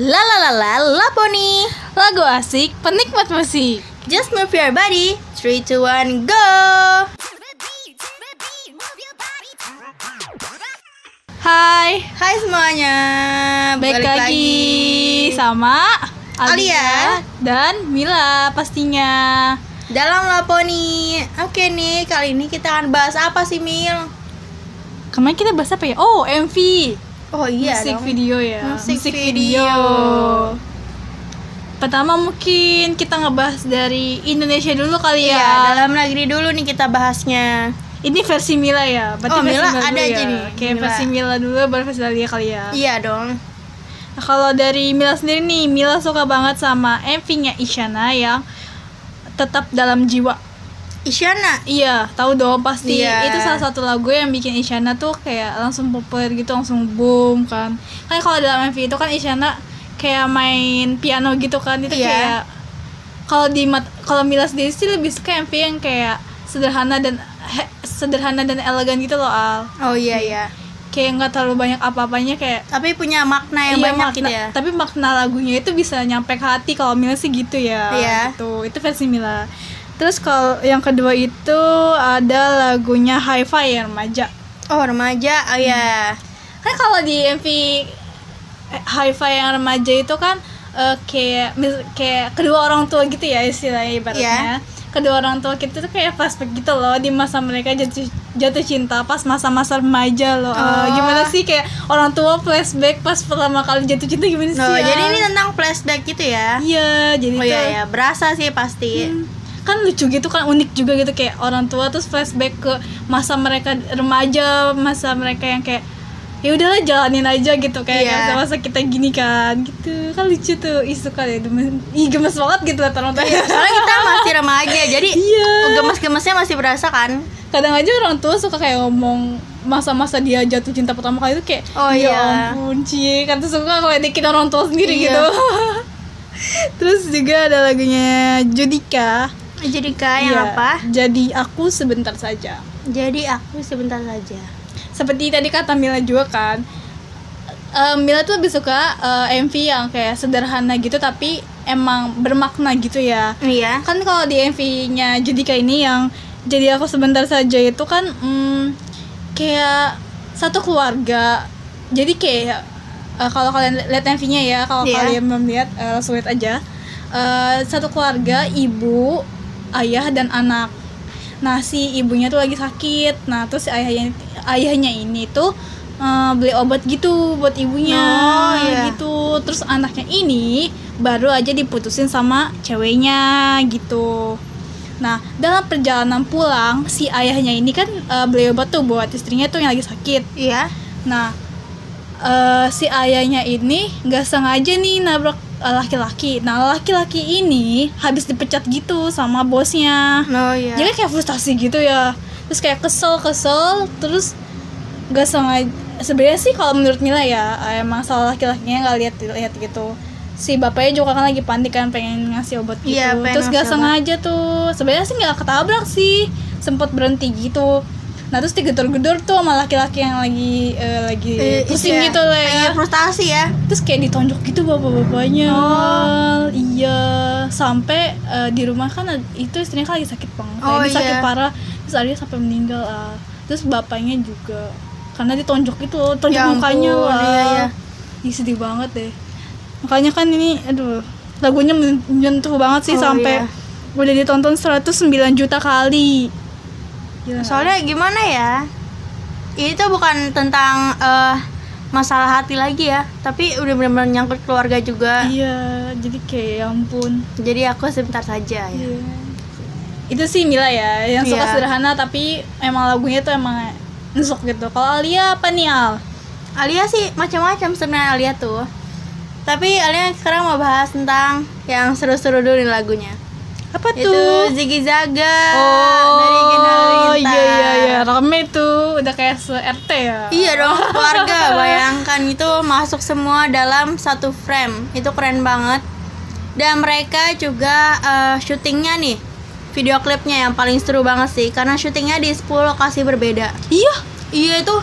La la la la Laponi Lagu asik, penikmat musik. Just move your body. 3, 2, 1, go. Hai, Hai semuanya. Balik, lagi, sama Alia. Alia. dan Mila pastinya. Dalam Laponi Oke nih, kali ini kita akan bahas apa sih Mil? Kemarin kita bahas apa ya? Oh, MV Oh iya Musik dong. video ya Musik video. Pertama mungkin kita ngebahas dari Indonesia dulu kali Iya, ya dalam negeri dulu nih kita bahasnya Ini versi Mila ya Berarti Oh, Mila dulu ada ya. aja nih, Kayak Mila. versi Mila dulu baru versi Alia kali ya Iya dong Nah, kalau dari Mila sendiri nih, Mila suka banget sama MV-nya Isyana yang tetap dalam jiwa. Isyana Iya, tahu dong pasti. Iya. Itu salah satu lagu yang bikin Isyana tuh kayak langsung populer gitu, langsung boom kan. Kan kalau dalam MV itu kan Isyana kayak main piano gitu kan, itu Iya. kayak kalau di mat- kalau Mila sendiri sih lebih suka MV yang kayak sederhana dan he- sederhana dan elegan gitu loh Al. Oh iya iya Kayak nggak terlalu banyak apa-apanya kayak Tapi punya makna yang Iya, banyak makna, gitu ya Tapi makna lagunya itu bisa nyampe ke hati kalau Mila sih gitu ya. Iya. Gitu. Itu versi Mila. Terus kalau yang kedua itu ada lagunya Hi-Fi yang remaja. Oh remaja, oh iya Kan kalau di MV eh, Hi-Fi yang remaja itu kan eh, kayak mis- kayak kedua orang tua gitu ya istilahnya ibaratnya. Iya. Kedua orang tua kita tuh kayak flashback gitu loh di masa mereka jatuh jatuh cinta pas masa-masa remaja loh. Eh, Oh. gimana sih kayak orang tua flashback pas pertama kali jatuh cinta gimana sih? Oh, Al? jadi ini tentang flashback gitu ya? Iya, jadi Oh iya ya, berasa sih pasti. hmm, kan lucu gitu kan unik juga gitu kayak orang tua terus flashback ke masa mereka remaja, masa mereka yang kayak ya udahlah jalanin aja gitu kayak Iya. masa-masa kita gini kan gitu kan lucu tuh isu kali ya gemes, ih gemes banget gitu lah orang tua Soalnya kita masih remaja, jadi Iya. gemes-gemesnya masih berasa kan? kadang aja orang tua suka kayak ngomong masa-masa dia jatuh cinta pertama kali itu kayak Oh, ya iya. ampun cie kan tuh suka ngeledekin orang tua sendiri Iya. gitu terus juga ada lagunya Judika Jadi kak yang Iya, apa? Jadi aku sebentar saja. Jadi aku sebentar saja. Seperti tadi kata Mila juga kan. eh, Mila tuh lebih suka eh, MV yang kayak sederhana gitu tapi emang bermakna gitu ya. Iya. Kan kalau di MV-nya Judika ini yang jadi aku sebentar saja itu kan hmm, kayak satu keluarga. Jadi kayak eh, kalau kalian lihat MV-nya ya, kalau Iya. kalian belum lihat eh, langsung lihat aja. Eh, satu keluarga, ibu, ayah dan anak. Nah si ibunya tuh lagi sakit. Nah terus si ayahnya ayahnya ini tuh eh, beli obat gitu buat ibunya Oh, iya. gitu. Terus anaknya ini baru aja diputusin sama ceweknya gitu. Nah dalam perjalanan pulang si ayahnya ini kan eh, beli obat tuh buat istrinya tuh yang lagi sakit. Iya. Nah eh, si ayahnya ini nggak sengaja nih nabrak laki-laki. Nah laki-laki ini habis dipecat gitu sama bosnya. Oh iya. jadi kayak frustasi gitu ya. Terus kayak kesel kesel terus gak sengaja. Sebenarnya sih kalau menurut Mila ya emang salah laki-lakinya nggak lihat lihat gitu. Si bapaknya juga kan lagi panik kan pengen ngasih obat gitu. Iya, pengen terus gak obat. sengaja tuh. Sebenarnya sih nggak ketabrak sih. Sempat berhenti gitu nah terus digedor-gedor tuh sama laki-laki yang lagi eh, lagi Eh, pusing iya. gitu lah ya Iya, frustasi ya. terus kayak ditonjok gitu bapak-bapaknya Oh. iya sampai eh, di rumah kan itu istrinya kan lagi sakit banget Oh, lagi sakit iya. parah terus akhirnya sampai meninggal ah. terus bapaknya juga karena ditonjok itu tonjok Ya mukanya ampun, lah iya, iya. Ih, sedih banget deh makanya kan ini aduh lagunya men- menyentuh banget sih Oh, sampai iya. udah ditonton 109 juta kali Gila. Soalnya gimana ya? Ini tuh bukan tentang eh, masalah hati lagi ya, tapi udah benar-benar nyangkut keluarga juga. iya jadi kayak ya ampun Jadi aku sebentar saja ya. Iya. Itu sih Mila ya, yang suka Iya. sederhana tapi emang lagunya tuh emang nusuk gitu. Kalau Alia apa nih Al? Alia sih macam-macam sebenarnya Alia tuh. Tapi Alia sekarang mau bahas tentang yang seru-seru dulu nih lagunya. Apa Itu tuh? Ziggy Zaga Oh, dari Gina iya iya iya, rame tuh, udah kayak se RT ya. Iya dong, keluarga. Bayangkan itu masuk semua dalam satu frame. Itu keren banget. Dan mereka juga eh, syutingnya nih, video klipnya yang paling seru banget sih, karena syutingnya di 10 lokasi berbeda. Iya. Iya itu,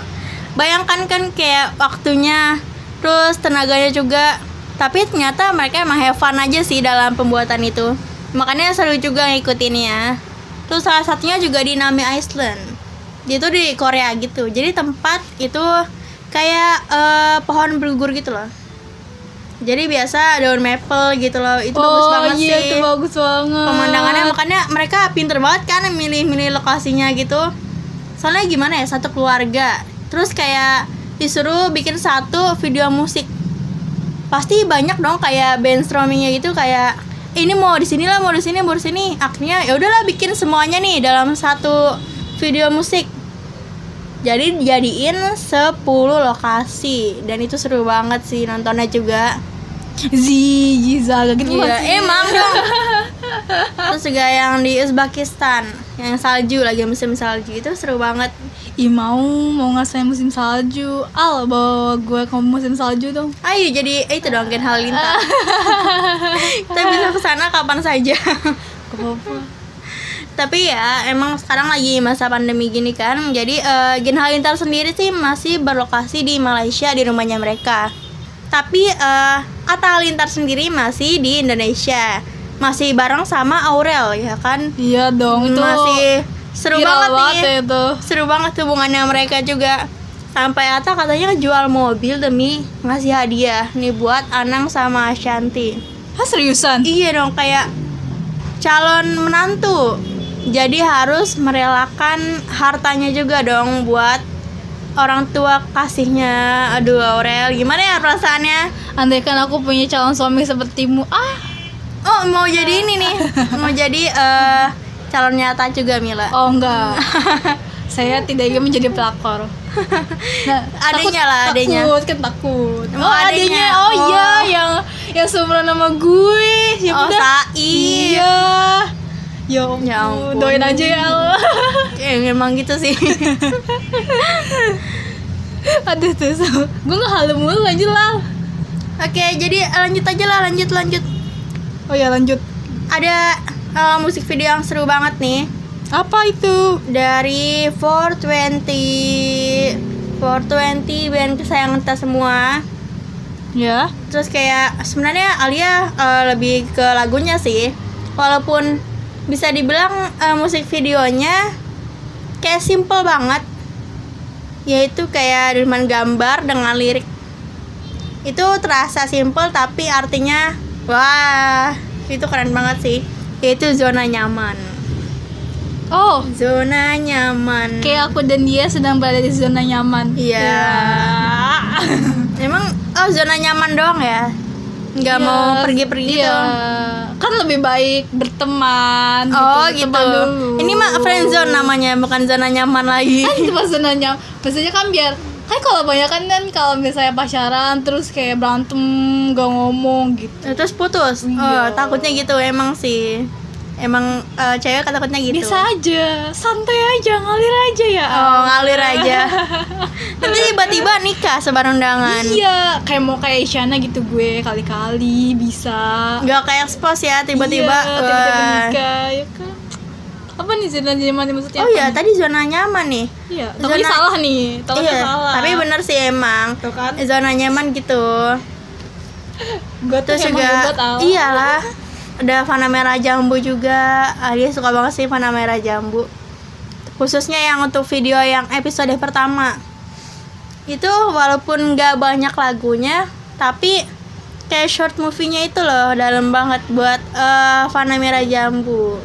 bayangkan kan kayak waktunya, terus tenaganya juga tapi ternyata mereka emang have fun aja sih dalam pembuatan itu makanya seru juga ngikutinnya. Terus salah satunya juga di Nami Island. Dia tuh di Korea gitu. Jadi tempat itu kayak eh, pohon bergugur gitu loh. Jadi biasa daun maple gitu loh. Itu bagus banget iya, sih. itu bagus banget. pemandangannya makanya mereka pinter banget kan milih-milih lokasinya gitu. Soalnya gimana ya satu keluarga. Terus kayak disuruh bikin satu video musik. Pasti banyak dong kayak brainstormingnya gitu kayak "Eh, ini mau di sini lah mau di sini mau di sini. Akhirnya ya udahlah bikin semuanya nih dalam satu video musik. Jadi dijadiin 10 lokasi. Dan itu seru banget sih nontonnya juga. Zi, Gizaga gitu Iya, emang dong. Terus juga yang di Uzbekistan, yang salju lagi musim salju itu seru banget. Ih mau mau ngerasain musim salju. Al bawa gue ke musim salju dong. Ayo jadi eh, itu dong Gen Halilintar. Kita bisa ke sana kapan saja. Tapi ya emang sekarang lagi masa pandemi gini kan, jadi eh, Gen Halilintar sendiri sih masih berlokasi di Malaysia di rumahnya mereka. Tapi eh, Atta Halilintar sendiri masih di Indonesia, masih bareng sama Aurel ya kan. Iya dong itu masih seru banget nih. ya itu. seru banget hubungannya mereka juga sampai Ata katanya jual mobil demi ngasih hadiah nih buat Anang sama Ashanti Hah seriusan? iya dong kayak calon menantu jadi harus merelakan hartanya juga dong buat orang tua kasihnya aduh Aurel gimana ya perasaannya Andai kan aku punya calon suami sepertimu. Ah, oh mau jadi ini nih mau jadi eh calon nyata juga Mila oh enggak. Saya tidak ingin menjadi pelakor. Nah, Adanya lah, adanya. Takut, kan takut. Oh, oh, adanya. Oh, Oh. iya, yang yang seumuran nama gue. Siapa oh? Said Iya. Ya ampun. Ya ampun. Doain aja ya Allah. Ya, memang gitu sih Aduh tuh, so- gue nggak halu mulu lanjut lah. Oke, jadi lanjut aja lah, lanjut lanjut. Oh ya lanjut. Ada eh, musik video yang seru banget nih Apa itu? dari 420 420 band kesayangan kita semua. Ya. Terus kayak sebenarnya Alia eh, lebih ke lagunya sih. Walaupun bisa dibilang eh, musik videonya kayak simple banget. Yaitu kayak cuman gambar dengan lirik. Itu terasa simple tapi artinya wah, itu keren banget sih. Yaitu zona nyaman. Oh, Zona nyaman. kayak aku dan dia sedang berada di zona nyaman. Iya. Ya. Emang oh zona nyaman doang ya? Nggak Iya, mau pergi-pergi iya. gitu. Kan lebih baik berteman Oh gitu. gitu. berteman dulu. Ini mah friend zone namanya, bukan zona nyaman lagi. Kan itu pas zona nyaman. Maksudnya kan biar kan kalau banyak kan kan kalau misalnya pacaran terus kayak berantem gak ngomong gitu. Terus putus. Oh, Iya. takutnya gitu emang sih. Emang eh, cewek takutnya gitu. Biasa aja, santai aja, ngalir aja ya. Oh, ngalir aja. Nanti tiba-tiba nikah sebar undangan. Iya, kayak mau kayak Isyana gitu gue kali-kali bisa. Nggak kayak expose ya tiba-tiba. Iya, tiba-tiba Wah. nikah ya kan. Apa nih zona nyaman maksudnya? Oh iya, tadi zona nyaman nih. Iya, tapi Zona- salah nih. Takutnya Iya, salah. tapi bener sih emang. Tuh kan. Zona nyaman gitu. Gue tuh juga iyalah. Ada Fana Merah Jambu juga. Ah, dia suka banget sih Fana Merah Jambu. Khususnya yang untuk video yang episode pertama. Itu walaupun nggak banyak lagunya, tapi kayak short movie-nya itu loh dalam banget buat eh, Fana Merah Jambu.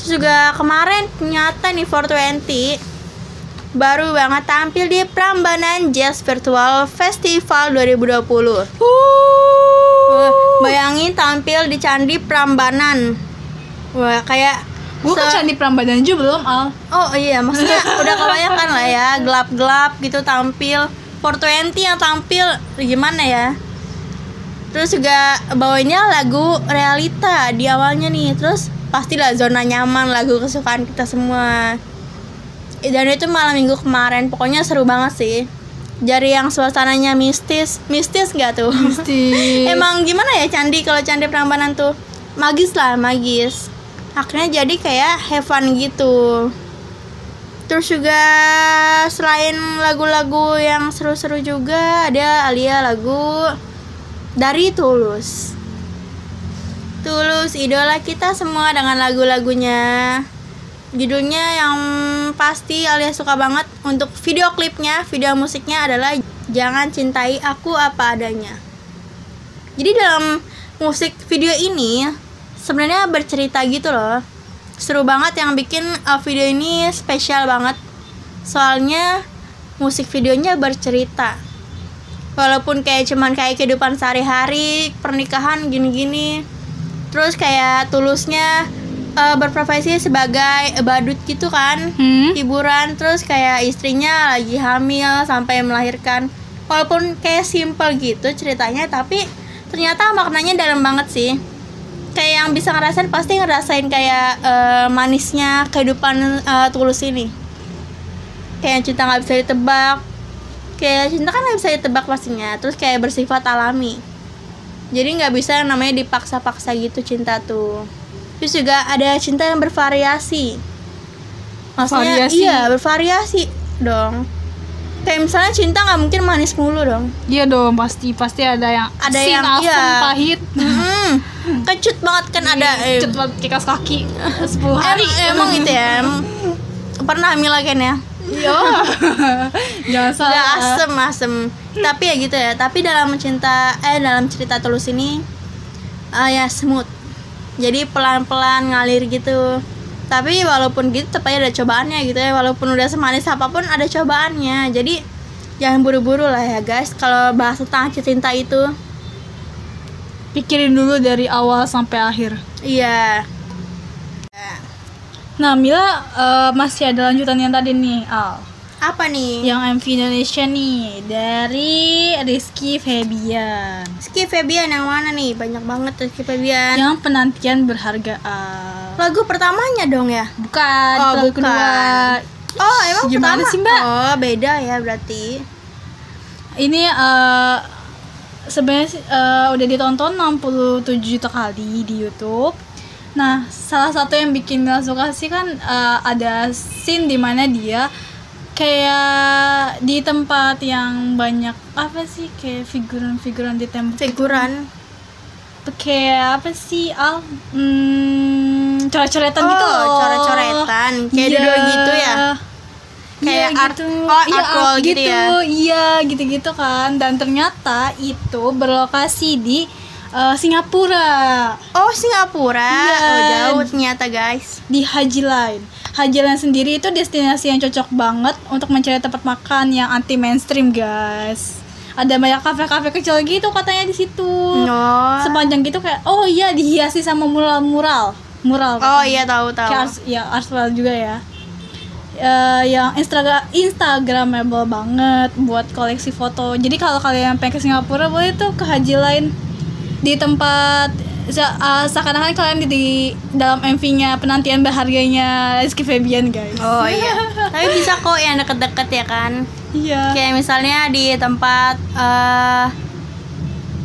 Terus juga kemarin ternyata nih 420 baru banget tampil di Prambanan Jazz Virtual Festival 2020. Wah, Uh. bayangin tampil di Candi Prambanan. Wah, kayak Gue ke Candi Prambanan juga belum, Al. Oh iya, maksudnya udah kebayangkan lah ya, gelap-gelap gitu tampil. 420 yang tampil gimana ya? Terus juga bawainnya lagu realita di awalnya nih. Terus pastilah zona nyaman lagu kesukaan kita semua. Dan itu malam minggu kemarin, pokoknya seru banget sih. Dari yang suasananya mistis, mistis nggak tuh? Mesti. Emang gimana ya candi kalau candi Prambanan tuh magis lah magis. Akhirnya jadi kayak have fun gitu. Terus juga selain lagu-lagu yang seru-seru juga ada Alia lagu dari Tulus. Tulus idola kita semua dengan lagu-lagunya. Judulnya yang pasti alias suka banget untuk video klipnya, video musiknya adalah Jangan Cintai Aku Apa Adanya. Jadi dalam musik video ini sebenarnya bercerita gitu loh. Seru banget yang bikin uh, video ini spesial banget. Soalnya musik videonya bercerita. Walaupun kayak cuman kayak kehidupan sehari-hari, pernikahan gini-gini. Terus kayak tulusnya uh, berprofesi sebagai badut gitu kan Hmm? hiburan. Terus kayak istrinya lagi hamil sampai melahirkan. Walaupun kayak simple gitu ceritanya tapi ternyata maknanya dalam banget sih. Kayak yang bisa ngerasain pasti ngerasain kayak eh, manisnya kehidupan eh, tulus ini. Kayak cinta nggak bisa ditebak. Kayak cinta kan nggak bisa ditebak pastinya. Terus kayak bersifat alami jadi nggak bisa namanya dipaksa-paksa gitu cinta tuh terus juga ada cinta yang bervariasi maksudnya Variasi. iya bervariasi dong kayak misalnya cinta nggak mungkin manis mulu dong Iya dong, pasti pasti ada yang Ada asin, yang- asam, iya. pahit. Mm, kecut banget kan ada eh, Cut banget kikas kaki 10 hari. em- emang gitu ya pernah hamil kan ya Iya. Jangan salah. Gak asem asem. Tapi ya gitu ya. Tapi dalam cinta eh dalam cerita tulus ini eh, ya smooth. Jadi pelan pelan ngalir gitu. Tapi walaupun gitu tetap aja ada cobaannya gitu ya. Walaupun udah semanis apa pun ada cobaannya. Jadi jangan buru buru lah ya guys. Kalau bahas tentang cinta itu. Pikirin dulu dari awal sampai akhir. iya Nah, Mila eh, masih ada lanjutan yang tadi nih, Al. apa nih Yang MV Indonesia nih dari Rizky Febian. Rizky Febian yang mana nih banyak banget Rizky Febian Yang penantian berharga Al. lagu pertamanya dong ya Bukan, Oh, lagu bukan. kedua. oh emang Gimana pertama sih, Mbak? oh beda ya berarti Ini eh sebenarnya eh, udah ditonton 67 juta kali di YouTube. Nah, salah satu yang bikin Mila suka sih kan eh, ada scene di mana dia kayak di tempat yang banyak apa sih kayak figuran-figuran di tembok figuran kayak apa sih al hmm, coret-coretan gitu Oh, loh coret-coretan. Kayak Iya. dulu gitu ya? Kayak Iya art- gitu. oh, Iya, art art gitu ya? iya gitu-gitu kan dan ternyata itu berlokasi di eh, Singapura oh Singapura Iya. oh jauh ternyata guys di Haji Line. Haji Line sendiri itu destinasi yang cocok banget untuk mencari tempat makan yang anti mainstream, guys. Ada banyak kafe-kafe kecil gitu katanya di situ. oh Sepanjang gitu kayak oh iya dihiasi sama mural-mural. Mural. oh iya tahu tahu Kayak ya Arswell juga ya. Eh, yang Instagram Instagramable banget buat koleksi foto. Jadi kalau kalian pengen ke Singapura boleh tuh ke Haji Line di tempat eh, seakan-akan kalian di, di dalam MV-nya penantian berharganya Rizky Febian guys. oh iya tapi bisa kok yang deket-deket ya kan Iya. kayak misalnya di tempat eh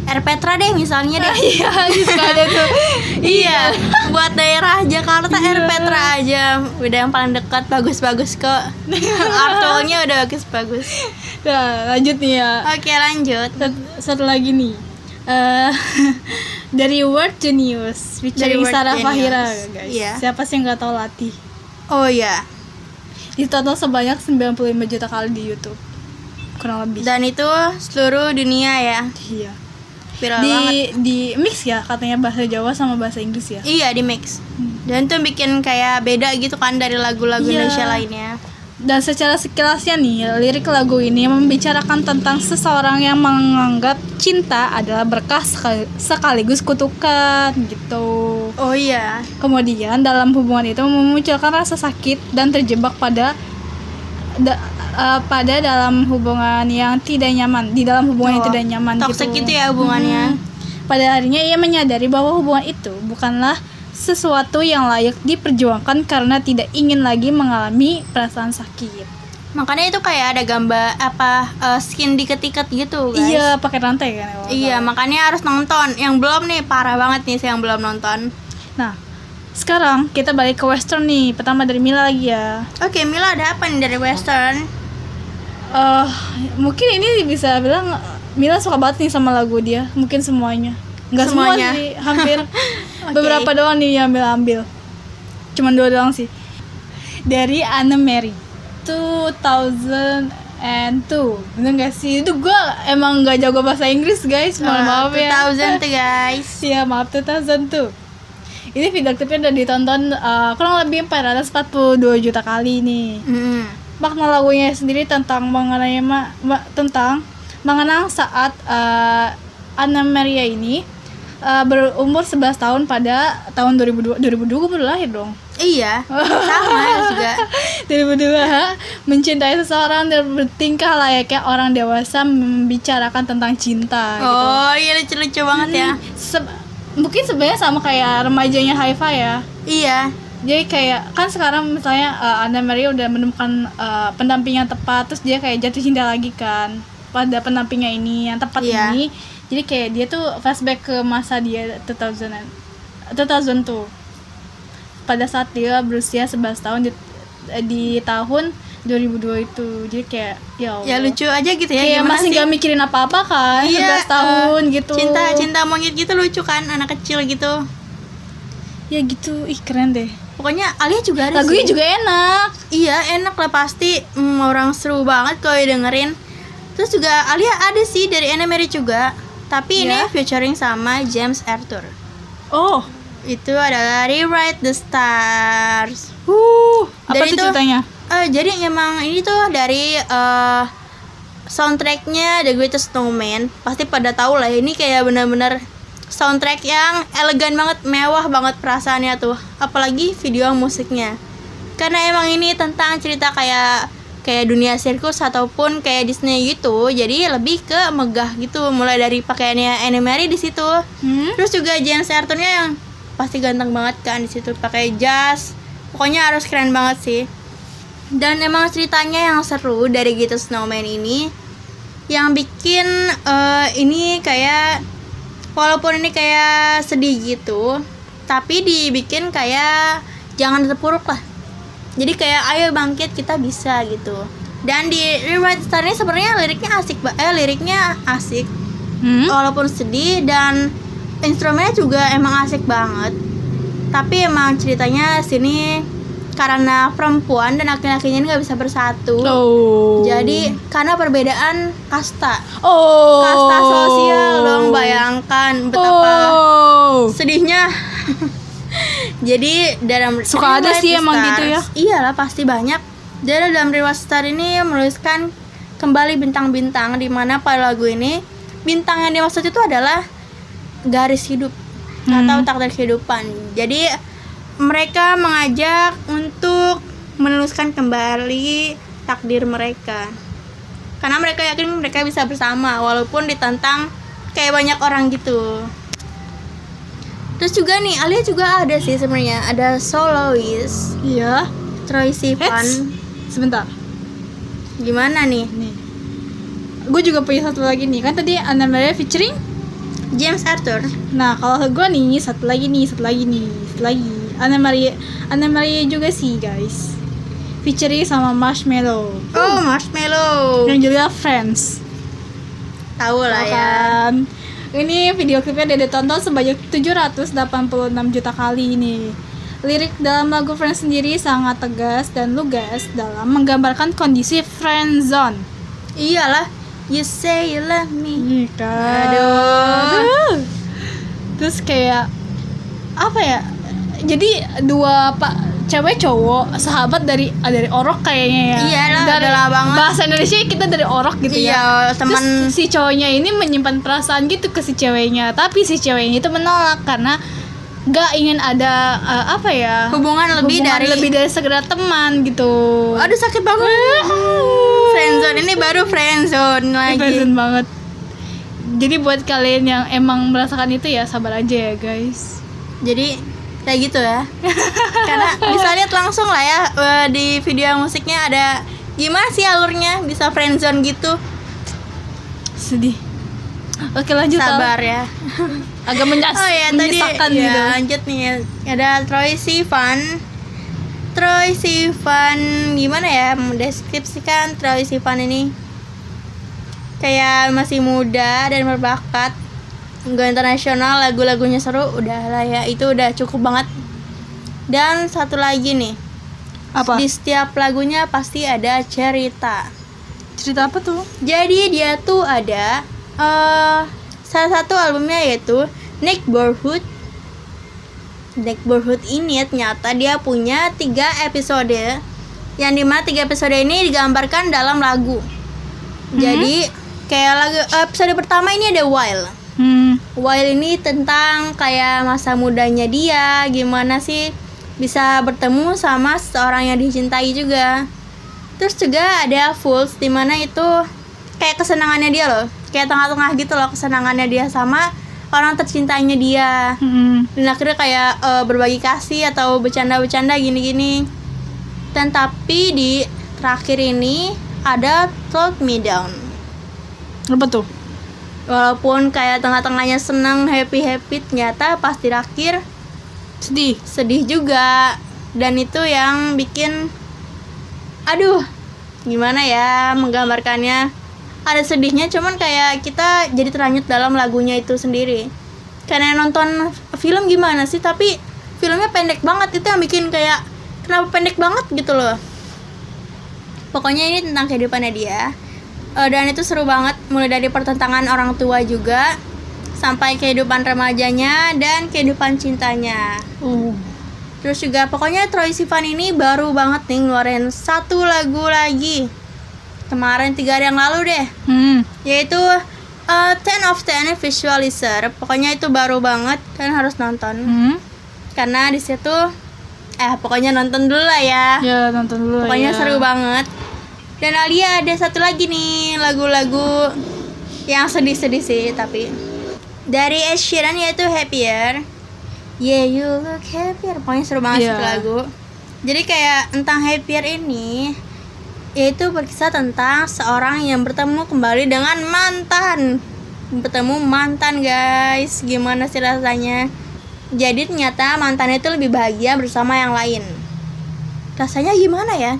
Air Petra deh misalnya deh Iya, suka ada tuh. iya buat daerah Jakarta Air Iya. Petra aja udah yang paling dekat bagus-bagus kok artworknya udah bagus-bagus Nah, lanjut nih ya. oke lanjut Satu, satu lagi nih. Eh dari Word Genius Dari featuring Word Sarah Genius. Fahira guys. Iya. Siapa sih yang nggak tahu Latih? oh iya Ditonton sebanyak 95 juta kali di YouTube. Kurang lebih. dan itu seluruh dunia ya iya. viral Di banget di mix ya katanya bahasa Jawa sama bahasa Inggris ya. iya di mix dan tuh bikin kayak beda gitu kan dari lagu-lagu Iya. Indonesia lainnya Dan secara sekilasnya nih, lirik lagu ini membicarakan tentang seseorang yang menganggap cinta adalah berkah sekali- sekaligus kutukan gitu. oh iya Kemudian dalam hubungan itu memunculkan rasa sakit dan terjebak pada da- eh, pada dalam hubungan yang tidak nyaman, di dalam hubungan yang Oh, tidak nyaman toxic gitu. gitu ya hubungannya. Hmm. Pada akhirnya ia menyadari bahwa hubungan itu bukanlah sesuatu yang layak diperjuangkan karena tidak ingin lagi mengalami perasaan sakit. makanya itu kayak ada gambar apa eh, skin diketik-ketik gitu guys Iya, pakai rantai kan. kalau Iya, makanya harus nonton. Yang belum nih parah banget nih saya yang belum nonton. Nah, sekarang kita balik ke western nih. Pertama dari Mila lagi ya. Oke, Mila ada apa nih dari western? eh mungkin ini bisa bilang Mila suka banget nih sama lagu dia mungkin semuanya nggak semua Semuanya. sih hampir Oke. beberapa doang nih yang ambil ambil cuman dua doang sih. Dari Anne Mary. 2002 bener gak sih? Itu gue emang nggak jago bahasa Inggris guys. Mohon maaf ya. 2000 tuh guys. Iya maaf 2002 Ini video klipnya udah ditonton uh, kurang lebih 442 juta kali nih. Mm. Makna lagunya sendiri tentang mengenai ma- ma- tentang mengenang saat uh, Anna Maria ini uh, berumur 11 tahun pada tahun 2002 2002 gue baru lahir dong. Iya sama juga. 2002 mencintai seseorang dan bertingkah layaknya orang dewasa membicarakan tentang cinta gitu. oh iya lucu-lucu banget ya. Se- mungkin sebenarnya sama kayak remajanya Haifa ya. Iya. Jadi kayak kan sekarang misalnya uh, Anna Maria udah menemukan uh, pendamping yang tepat terus dia kayak jatuh cinta lagi kan pada pendampingnya ini. Yang tepat Iya. ini jadi kayak dia tuh flashback ke masa dia 2000 an 2000 tuh pada saat dia berusia 11 tahun di, di tahun 2002 itu. Jadi kayak ya Allah. ya lucu aja gitu ya kayak masih sih? gak mikirin apa-apa kan Iya, 11 tahun eh, gitu. cinta cinta monyet gitu lucu kan anak kecil gitu. Ya gitu ih keren deh. Pokoknya Alia juga ada lagunya sih. juga enak. Iya enak lah pasti. Mm, orang seru banget kalau dengerin terus juga Alia ada sih dari Anna Mary juga tapi ini Ya. featuring sama James Arthur. Oh. Itu adalah Rewrite the Stars. Uh apa itu- ceritanya? Eh, jadi emang ini tuh dari eh, soundtracknya The Greatest Snowman. Pasti pada tahu lah ini kayak bener-bener soundtrack yang elegan banget mewah banget perasaannya tuh. Apalagi video musiknya. Karena emang ini tentang cerita kayak kayak dunia sirkus ataupun kayak Disney gitu jadi lebih ke megah gitu mulai dari pakaiannya Anne Mary di situ hmm? Terus juga James Arthurnya yang pasti ganteng banget kan di situ pakai jas. Pokoknya harus keren banget sih. Dan emang ceritanya yang seru dari gitu Snowman ini yang bikin eh, ini kayak walaupun ini kayak sedih gitu, tapi dibikin kayak jangan terpuruk lah. Jadi kayak ayo bangkit kita bisa gitu. Dan di Rewrite Star ini sebenarnya liriknya asik, eh liriknya asik Hmm? walaupun sedih dan instrumennya juga emang asik banget tapi emang ceritanya sini karena perempuan dan laki-lakinya ini nggak bisa bersatu Oh. jadi karena perbedaan kasta oh. kasta sosial dong bayangkan betapa Oh. sedihnya jadi dalam Suka ada sih emang gitu ya. Iyalah pasti banyak. Jadi dalam Reward Star ini menuliskan kembali bintang-bintang di mana pada lagu ini bintang yang dimaksud itu adalah garis hidup. Hmm. atau takdir kehidupan. Jadi mereka mengajak untuk menuliskan kembali takdir mereka. Karena mereka yakin mereka bisa bersama walaupun ditantang kayak banyak orang gitu terus juga nih Alia juga ada sih sebenarnya ada soloist Iya. Troy Sivan. Sebentar. gimana nih Nih. Gue juga punya satu lagi nih. Kan tadi Anna Maria featuring. James Arthur Nah, kalau gue nih satu lagi nih, satu lagi nih, satu lagi. Anna Maria, Anna Maria juga sih, guys. Featuring sama Marshmello. oh Marshmallow Yang juga Friends. tahu lah ya kan? Ini video klipnya udah ditonton sebanyak 786 juta kali ini. Lirik dalam lagu Friends sendiri sangat tegas dan lugas dalam menggambarkan kondisi friendzone. iyalah you say you love me. Aduh. Aduh. Terus kayak apa ya? Jadi dua pak cewek cowok sahabat dari ah, dari orok kayaknya ya. Iyalah, dari udah lama banget. Bahasa Indonesia kita dari orok gitu ya. iya teman Terus si cowoknya ini menyimpan perasaan gitu ke si ceweknya, tapi si ceweknya itu menolak karena gak ingin ada uh, apa ya hubungan lebih hubungan dari lebih dari sekedar teman gitu. aduh sakit banget friendzone ini baru friendzone lagi Present banget. Jadi buat kalian yang emang merasakan itu ya sabar aja ya guys. jadi kayak gitu ya. Karena bisa lihat langsung lah ya eh, di video musiknya ada gimana sih alurnya bisa friendzone gitu. Sedih. Oke lanjut Al. sabar ya. Agak menyas oh ya tadi ya, gitu. lanjut nih ada Troy Sivan. Troy Sivan gimana ya mendeskripsikan Troy Sivan ini? Kayak masih muda dan berbakat go internasional lagu-lagunya seru udah lah ya itu udah cukup banget. Dan satu lagi nih Apa? di setiap lagunya pasti ada cerita. Cerita apa tuh? jadi dia tuh ada eh salah satu albumnya yaitu Neighborhood Neighborhood ini ternyata dia punya tiga episode yang di mana tiga episode ini digambarkan dalam lagu. Jadi kayak lagu episode pertama ini ada Wild Hmm. Wild ini tentang kayak masa mudanya dia, gimana sih bisa bertemu sama seorang yang dicintai juga. Terus juga ada Fools, di mana itu kayak kesenangannya dia loh, kayak tengah-tengah gitu loh kesenangannya dia sama orang tercintainya dia. Hmm. Dan akhirnya kayak eh, berbagi kasih atau bercanda-bercanda gini-gini. Dan tapi di terakhir ini ada Talk Me Down Apa tuh? Walaupun kayak tengah-tengahnya senang happy happy ternyata pas di akhir Sedih. sedih juga. Dan itu yang bikin aduh gimana ya menggambarkannya. Ada sedihnya cuman kayak kita jadi terhanyut dalam lagunya itu sendiri. Karena nonton film gimana sih tapi filmnya pendek banget. Itu yang bikin kayak kenapa pendek banget gitu loh. Pokoknya ini tentang kehidupannya dia Eh, dan itu seru banget mulai dari pertentangan orang tua juga sampai kehidupan remajanya dan kehidupan cintanya Oh. terus juga pokoknya Troy Sivan ini baru banget nih ngeluarin satu lagu lagi kemarin tiga hari yang lalu deh Hmm. yaitu uh, 10 of 10 Visualizer pokoknya itu baru banget kalian harus nonton Hmm. karena di situ eh pokoknya nonton dulu lah ya Ya nonton dulu Pokoknya ya. seru banget. Dan Alia ada satu lagi nih lagu-lagu yang sedih-sedih sih tapi dari Ed Sheeran yaitu Happier. Yeah you look happier. Pokoknya seru banget itu lagu. Jadi kayak tentang Happier ini yaitu berkisah tentang seorang yang bertemu kembali dengan mantan. Bertemu mantan guys. Gimana sih rasanya? Jadi ternyata mantannya itu lebih bahagia bersama yang lain rasanya gimana ya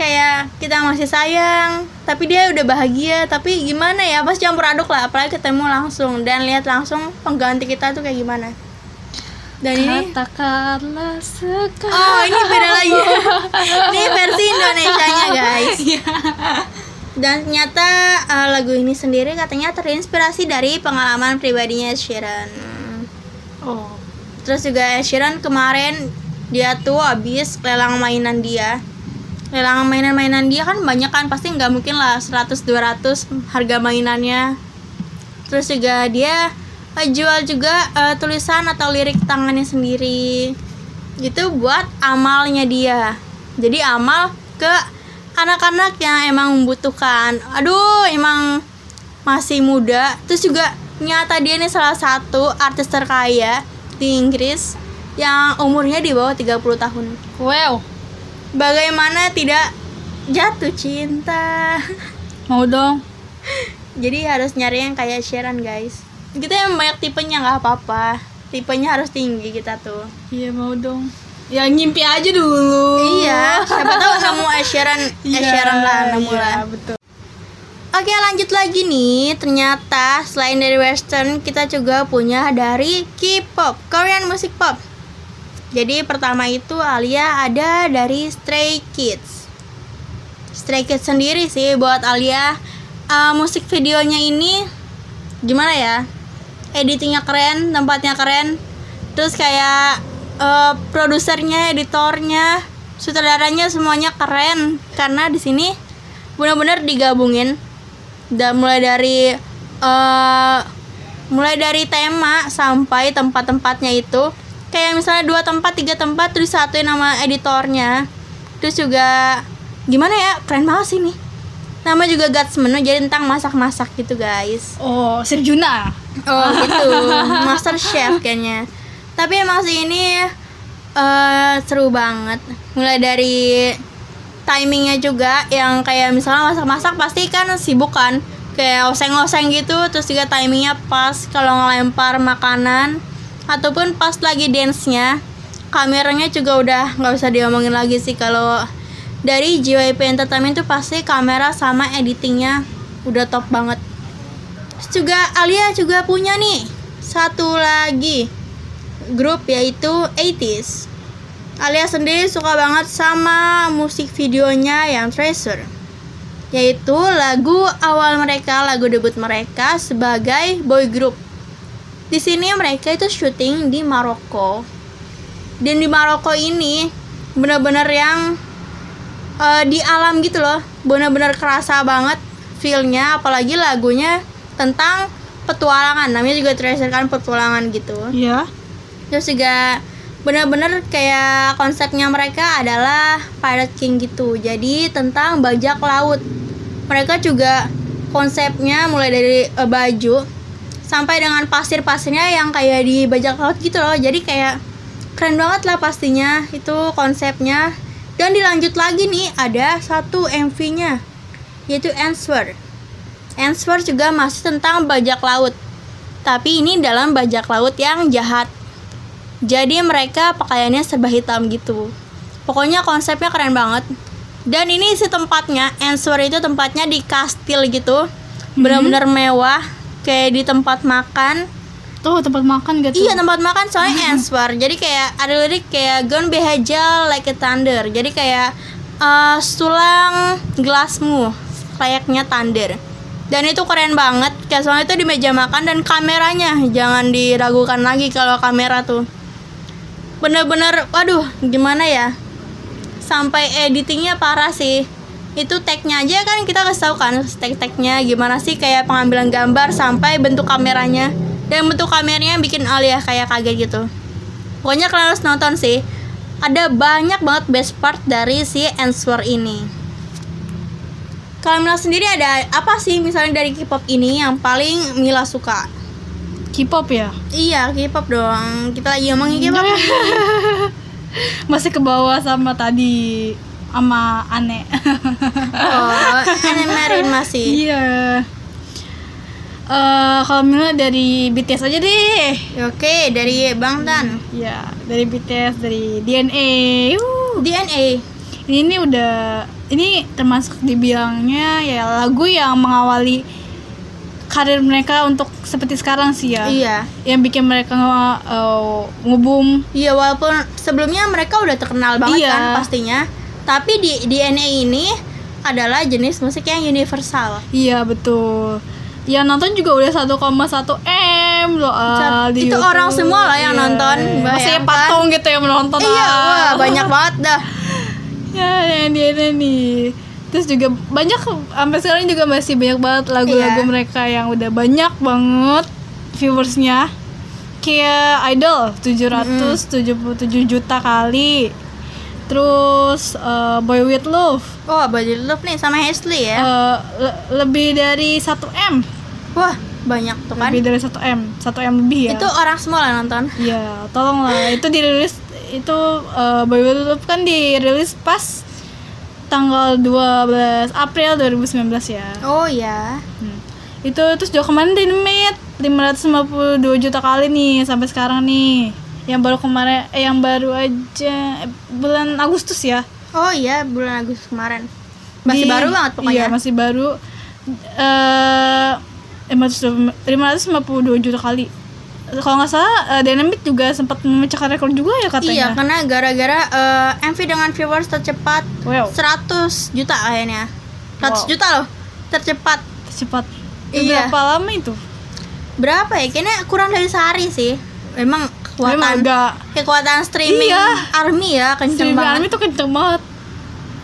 kayak kita masih sayang tapi dia udah bahagia tapi gimana ya pas campur aduk lah apalagi ketemu langsung dan lihat langsung pengganti kita tuh kayak gimana dan ini Katakanlah sekarang. oh ini beda lagi ini versi Indonesia nya guys dan ternyata eh, lagu ini sendiri katanya terinspirasi dari pengalaman pribadinya Sheeran Oh. Terus juga Sheeran kemarin dia tuh habis lelang mainan dia. Lelang mainan-mainan dia kan banyak kan pasti nggak mungkin lah 100 200 harga mainannya. Terus juga dia eh, jual juga eh, tulisan atau lirik tangannya sendiri. Itu buat amalnya dia. Jadi amal ke anak-anak yang emang membutuhkan. Aduh, emang masih muda. Terus juga nyata dia ini salah satu artis terkaya di Inggris yang umurnya di bawah 30 tahun. Wow. Bagaimana tidak jatuh cinta? Mau dong. Jadi harus nyari yang kayak Sharon guys. Kita yang banyak tipenya nggak apa-apa. Tipenya harus tinggi kita tuh. Iya mau dong. Ya ngimpi aja dulu. Iya, siapa tahu nemu Ed Sheeran, Ed Iya, Sheeran lah nemu iya, lah. betul. Oke lanjut lagi nih Ternyata selain dari western Kita juga punya dari K-pop Korean music pop Jadi pertama itu Alia ada dari Stray Kids. Stray Kids sendiri sih buat Alia. Uh, Musik videonya ini Gimana ya? Editingnya keren, tempatnya keren. Terus kayak uh, Produsernya, editornya Sutradaranya semuanya keren. Karena di sini benar-benar digabungin. Dan mulai dari eh mulai dari tema sampai tempat-tempatnya itu kayak misalnya dua tempat tiga tempat terus satuin nama editornya. Terus juga gimana ya keren banget sih nih. Nama juga Guts Menu jadi tentang masak-masak gitu guys. Oh, Serjuna. oh gitu. Master Chef kayaknya. Tapi emang sih ini eh seru banget. Mulai dari timingnya juga yang kayak misalnya masak-masak pasti kan sibuk kan. Kayak oseng-oseng gitu terus juga timingnya pas kalau ngelempar makanan ataupun pas lagi dance-nya kameranya juga udah nggak usah diomongin lagi sih. Kalau dari JYP Entertainment tuh pasti kamera sama editingnya udah top banget. Terus juga Alia juga punya nih satu lagi grup yaitu 80s Alia sendiri suka banget sama musik videonya yang Treasure yaitu lagu awal mereka, lagu debut mereka sebagai boy group. Di sini mereka itu syuting di Maroko. Dan di Maroko ini benar-benar yang eh, di alam gitu loh, benar-benar kerasa banget feelnya, apalagi lagunya tentang petualangan, namanya juga Treasure kan petualangan gitu. Iya. terus juga benar-benar kayak konsepnya mereka adalah pirate king gitu. Jadi tentang bajak laut. Mereka juga konsepnya mulai dari eh, baju sampai dengan pasir-pasirnya yang kayak di bajak laut gitu loh. Jadi kayak keren banget lah pastinya itu konsepnya. Dan dilanjut lagi nih ada satu MV-nya yaitu Answer Answer juga masih tentang bajak laut. Tapi ini dalam bajak laut yang jahat. Jadi mereka pakaiannya serba hitam gitu. Pokoknya konsepnya keren banget. Dan ini si tempatnya, Answer itu tempatnya di kastil gitu. Benar-benar mewah, kayak di tempat makan. Tuh tempat makan gitu. Iya, tempat makan soalnya Answer. Jadi kayak ada lirik kayak Gonna be hazel like a thunder. Jadi kayak eh, sulang gelasmu layaknya thunder. Dan itu keren banget. Kayak soalnya itu di meja makan dan kameranya jangan diragukan lagi kalau kamera tuh bener-bener waduh gimana ya sampai editingnya parah sih itu tagnya aja kan kita kasih tahu kan tag-tagnya. Gimana sih kayak pengambilan gambar sampai bentuk kameranya. Dan bentuk kameranya bikin Alia kayak kaget gitu. Pokoknya kalian harus nonton sih. Ada banyak banget best part dari si Answer ini. Kalau Mila sendiri ada apa sih misalnya dari K-pop ini yang paling Mila suka? K-pop ya. iya K-pop dong. Kita lagi ngomongin K-pop. Masih ke bawah sama tadi sama aneh. oh Anne masih Iya. Eh kalau Mila dari BTS aja deh. Oke, dari Bang Tan. Ya, dari BTS, dari DNA. Yuh. DNA. Ini, ini udah ini termasuk dibilangnya ya lagu yang mengawali karir mereka untuk seperti sekarang sih ya. Iya. Yang bikin mereka uh, ngeboom. Iya, walaupun sebelumnya mereka udah terkenal banget Iya. kan pastinya. Tapi di DNA ini adalah jenis musik yang universal. Iya betul. Yang nonton juga udah 1,1 m loh ah, di Itu YouTube. orang semua lah yang nonton, Masih patung gitu yang menonton. Iya, ah. wah banyak banget dah. Ya, yang dia nih. Terus juga banyak sampai sekarang juga masih banyak banget lagu-lagu Iya. mereka yang udah banyak banget viewersnya. Kayak Idol 777 juta kali. Terus eh, Boy With Love Oh, Body Love nih sama Ashley ya. eh, le- lebih dari 1 m. Wah, banyak tuh kan. Lebih dari 1 m, 1 m lebih ya. Itu orang semua lah nonton. Iya, tolonglah. itu dirilis itu uh, Boy With Love kan dirilis pas tanggal 12 April 2019 ya. Oh ya. Hmm. Itu terus juga kemarin Dynamite 552 juta kali nih sampai sekarang nih. Yang baru kemarin eh, yang baru aja eh, bulan Agustus ya. Oh iya, bulan Agustus kemarin. Masih Di- baru banget pokoknya. Iya, masih baru eh 552 juta kali. Kalau nggak salah eh, Dynamite juga sempat memecahkan rekor juga ya Iya, katanya. karena gara-gara eh, MV dengan viewers tercepat Wow. 100 juta kayaknya. 100 Wow. juta loh tercepat. cepat Iya. berapa lama itu Berapa ya? Kayaknya kurang dari sehari sih. Emang Memang kekuatan kekuatan streaming Iya. army ya kenceng streaming banget. army tuh kenceng banget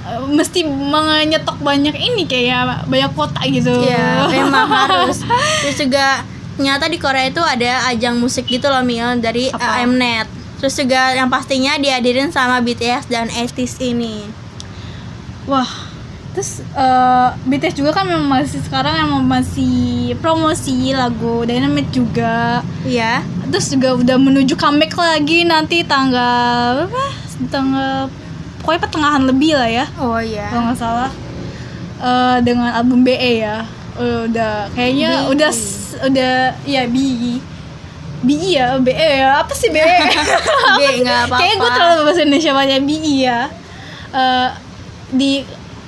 Eh, mesti menyetok banyak ini kayak banyak kota gitu Iya, memang harus. Terus juga ternyata di Korea itu ada ajang musik gitu loh Mil dari Apa? eh, Mnet. Terus juga yang pastinya dihadirin sama BTS dan ATEEZ ini. wah terus eh, BTS juga kan memang masih sekarang emang masih promosi lagu Dynamite juga Iya. Terus juga udah menuju comeback lagi nanti tanggal apa? Tanggal pokoknya pertengahan lebih lah ya. Oh iya. kalau nggak salah. Eh, dengan album BE ya. Udah kayaknya BE. udah s- udah ya BE BE ya BE ya. Apa sih BE B nggak apa-apa. kayaknya gue terlalu bahasa Indonesia banyak BE ya. Eh, di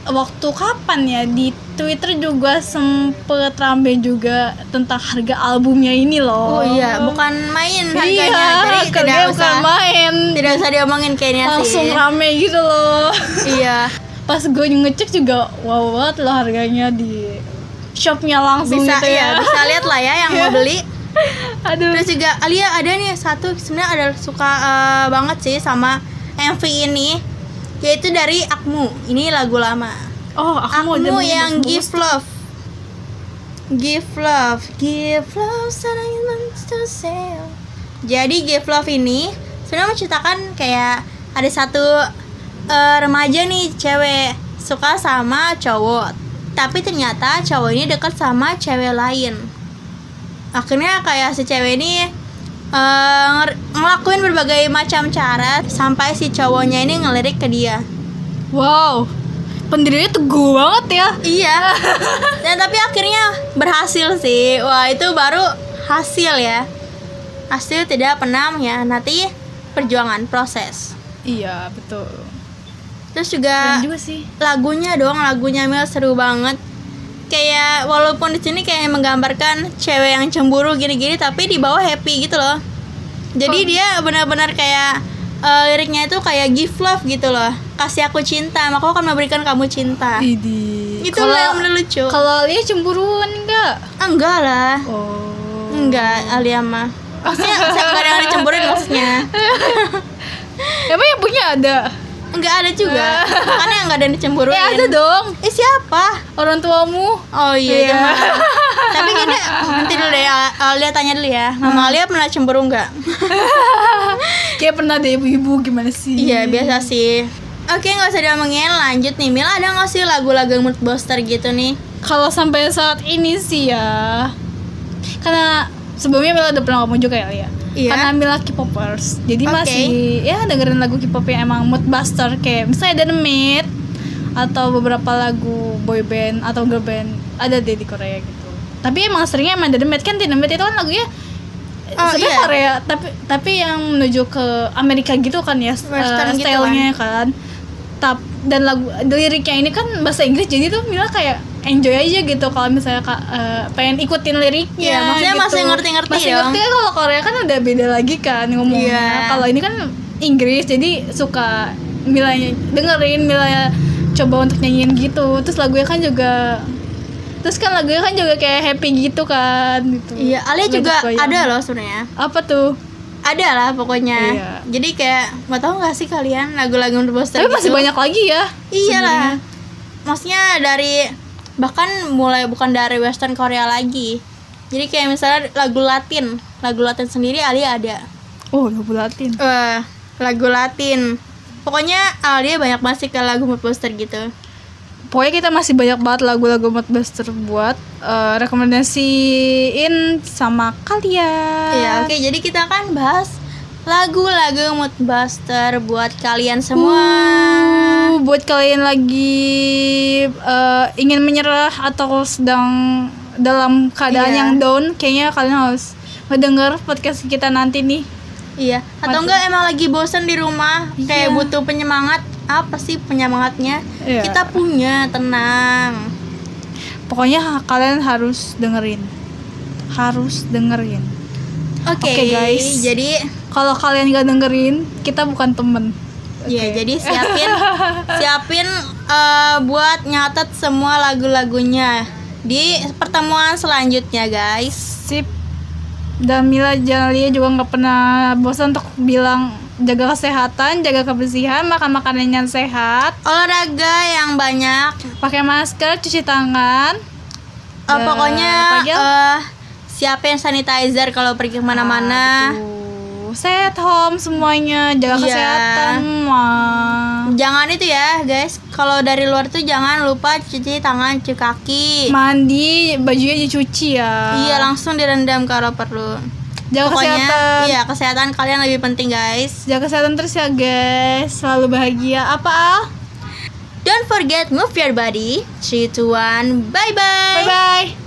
waktu kapan ya? Di Twitter juga sempet rame juga tentang harga albumnya ini loh. Oh iya, bukan main harganya. Iya, Jadi tidak usah bukan main. tidak usah diomongin kayaknya Langsung sih. rame gitu loh. Iya. Pas gue ngecek juga wow banget loh harganya di shopnya langsung Bisa gitu ya, ya. bisa lihat lah ya yang mau beli. Aduh. Terus juga Alia ada nih satu sebenarnya ada suka eh, banget sih sama MV ini yaitu dari Akmu. Ini lagu lama. Oh, aku mau Akmu denger yang. Give Love. Give Love, Give Love, something to. Jadi Give Love ini sebenarnya menceritakan kayak ada satu eh, remaja nih cewek suka sama cowok, tapi ternyata cowok ini dekat sama cewek lain. Akhirnya kayak si cewek ini nger- ngelakuin berbagai macam cara sampai si cowoknya ini ngelirik ke dia. Wow. Pendirinya teguh banget ya. Iya. Dan tapi akhirnya berhasil sih. Wah, itu baru hasil ya. Hasil tidak pernah nanti perjuangan proses. Iya, betul. Terus juga Keren juga sih. lagunya dong, lagunya Mel seru banget. Kayak walaupun di sini kayak menggambarkan cewek yang cemburu gini-gini tapi di bawah happy gitu loh. Jadi Kok- dia benar-benar kayak eh, liriknya itu kayak give love gitu loh. Kasih aku cinta, maka aku akan memberikan kamu cinta. Idi. Itu yang bener lucu. Kalau Alia cemburuan enggak? Enggak lah. Oh. Enggak, Alia mah. Maksudnya saya enggak ada yang dicemburuin maksudnya. Emang yang punya ada? Enggak ada juga. Makanya enggak ada yang dicemburuin. Eh ada dong. Eh siapa? Orang tuamu. Oh iya, Iya. jangan. Tapi gini, nanti dulu deh Al- Alia tanya dulu ya. Mama Alia pernah cemburu enggak? Kayak pernah ada ibu-ibu gimana sih? Iya, biasa sih. Oke, nggak usah diomongin. Lanjut nih, Mil ada nggak sih lagu-lagu mood booster gitu nih? Kalau sampai saat ini sih ya. Karena sebelumnya Mila udah pernah ngomong juga ya Lia. Iya. Karena Mila K-popers. Jadi Oke. masih ya dengerin lagu K-pop yang emang mood buster kayak misalnya Dynamite atau beberapa lagu boy band atau girl band ada deh di Korea gitu. Tapi emang seringnya emang Dynamite kan Dynamite itu kan lagunya Oh, sebenarnya iya. Korea tapi tapi yang menuju ke Amerika gitu kan ya Western eh, gitu stylenya kan. Tap dan lagu liriknya ini kan bahasa Inggris jadi tuh Mila kayak enjoy aja gitu kalau misalnya Kak, eh, pengen ikutin liriknya Iya, maksudnya gitu. masih ngerti-ngerti masih dong. ngerti kan kalau Korea kan udah beda lagi kan ngomongnya Iya. kalau ini kan Inggris jadi suka Mila dengerin Mila coba untuk nyanyiin gitu terus lagunya kan juga terus kan lagunya kan juga kayak happy gitu kan gitu Iya, Alia juga ada loh sebenarnya. apa tuh Ada lah pokoknya. Iya. Jadi kayak mau tahu nggak sih kalian lagu-lagu booster tapi masih gitu? banyak lagi ya Iyalah. Maksudnya dari bahkan mulai bukan dari western Korea lagi. Jadi kayak misalnya lagu Latin, lagu Latin sendiri Alia ada. oh lagu Latin Wah, lagu Latin. Pokoknya Alia banyak banget sih ke lagu booster gitu. pokoknya kita masih banyak banget lagu-lagu Moodbuster buat eh, rekomendasiin sama kalian Iya, oke. Jadi kita akan bahas lagu-lagu mood booster buat kalian semua. Uh, buat kalian lagi eh, ingin menyerah atau sedang dalam keadaan Iya. yang down, kayaknya kalian harus mendengar podcast kita nanti nih. Iya, atau Mati. enggak emang lagi bosan di rumah, kayak Iya. butuh penyemangat. Apa sih penyemangatnya? Iya. Kita punya, tenang. Pokoknya kalian harus dengerin. Harus dengerin. Oke, Oke, guys. Jadi, Kalau kalian gak dengerin, kita bukan temen. ya Oke. jadi siapin siapin eh, buat nyatet semua lagu-lagunya di pertemuan selanjutnya, guys. Sip. Dan Mila Janalia juga nggak pernah bosan untuk bilang jaga kesehatan, jaga kebersihan, makan makanan yang sehat, Olahraga yang banyak. pakai masker, cuci tangan. Dan pokoknya eh, siapin sanitizer kalau pergi ke mana-mana. Ah, at home semuanya, jaga Iya. kesehatan. Ma. Jangan itu ya, guys. Kalau dari luar tuh jangan lupa cuci tangan, cuci kaki. Mandi, bajunya dicuci ya. Iya, langsung direndam kalau perlu. Jaga Pokoknya, kesehatan. iya kesehatan kalian lebih penting, guys. Jaga kesehatan terus ya guys. Selalu bahagia. Apa Al? Don't forget move your body. 3 2 1. Bye bye. Bye bye.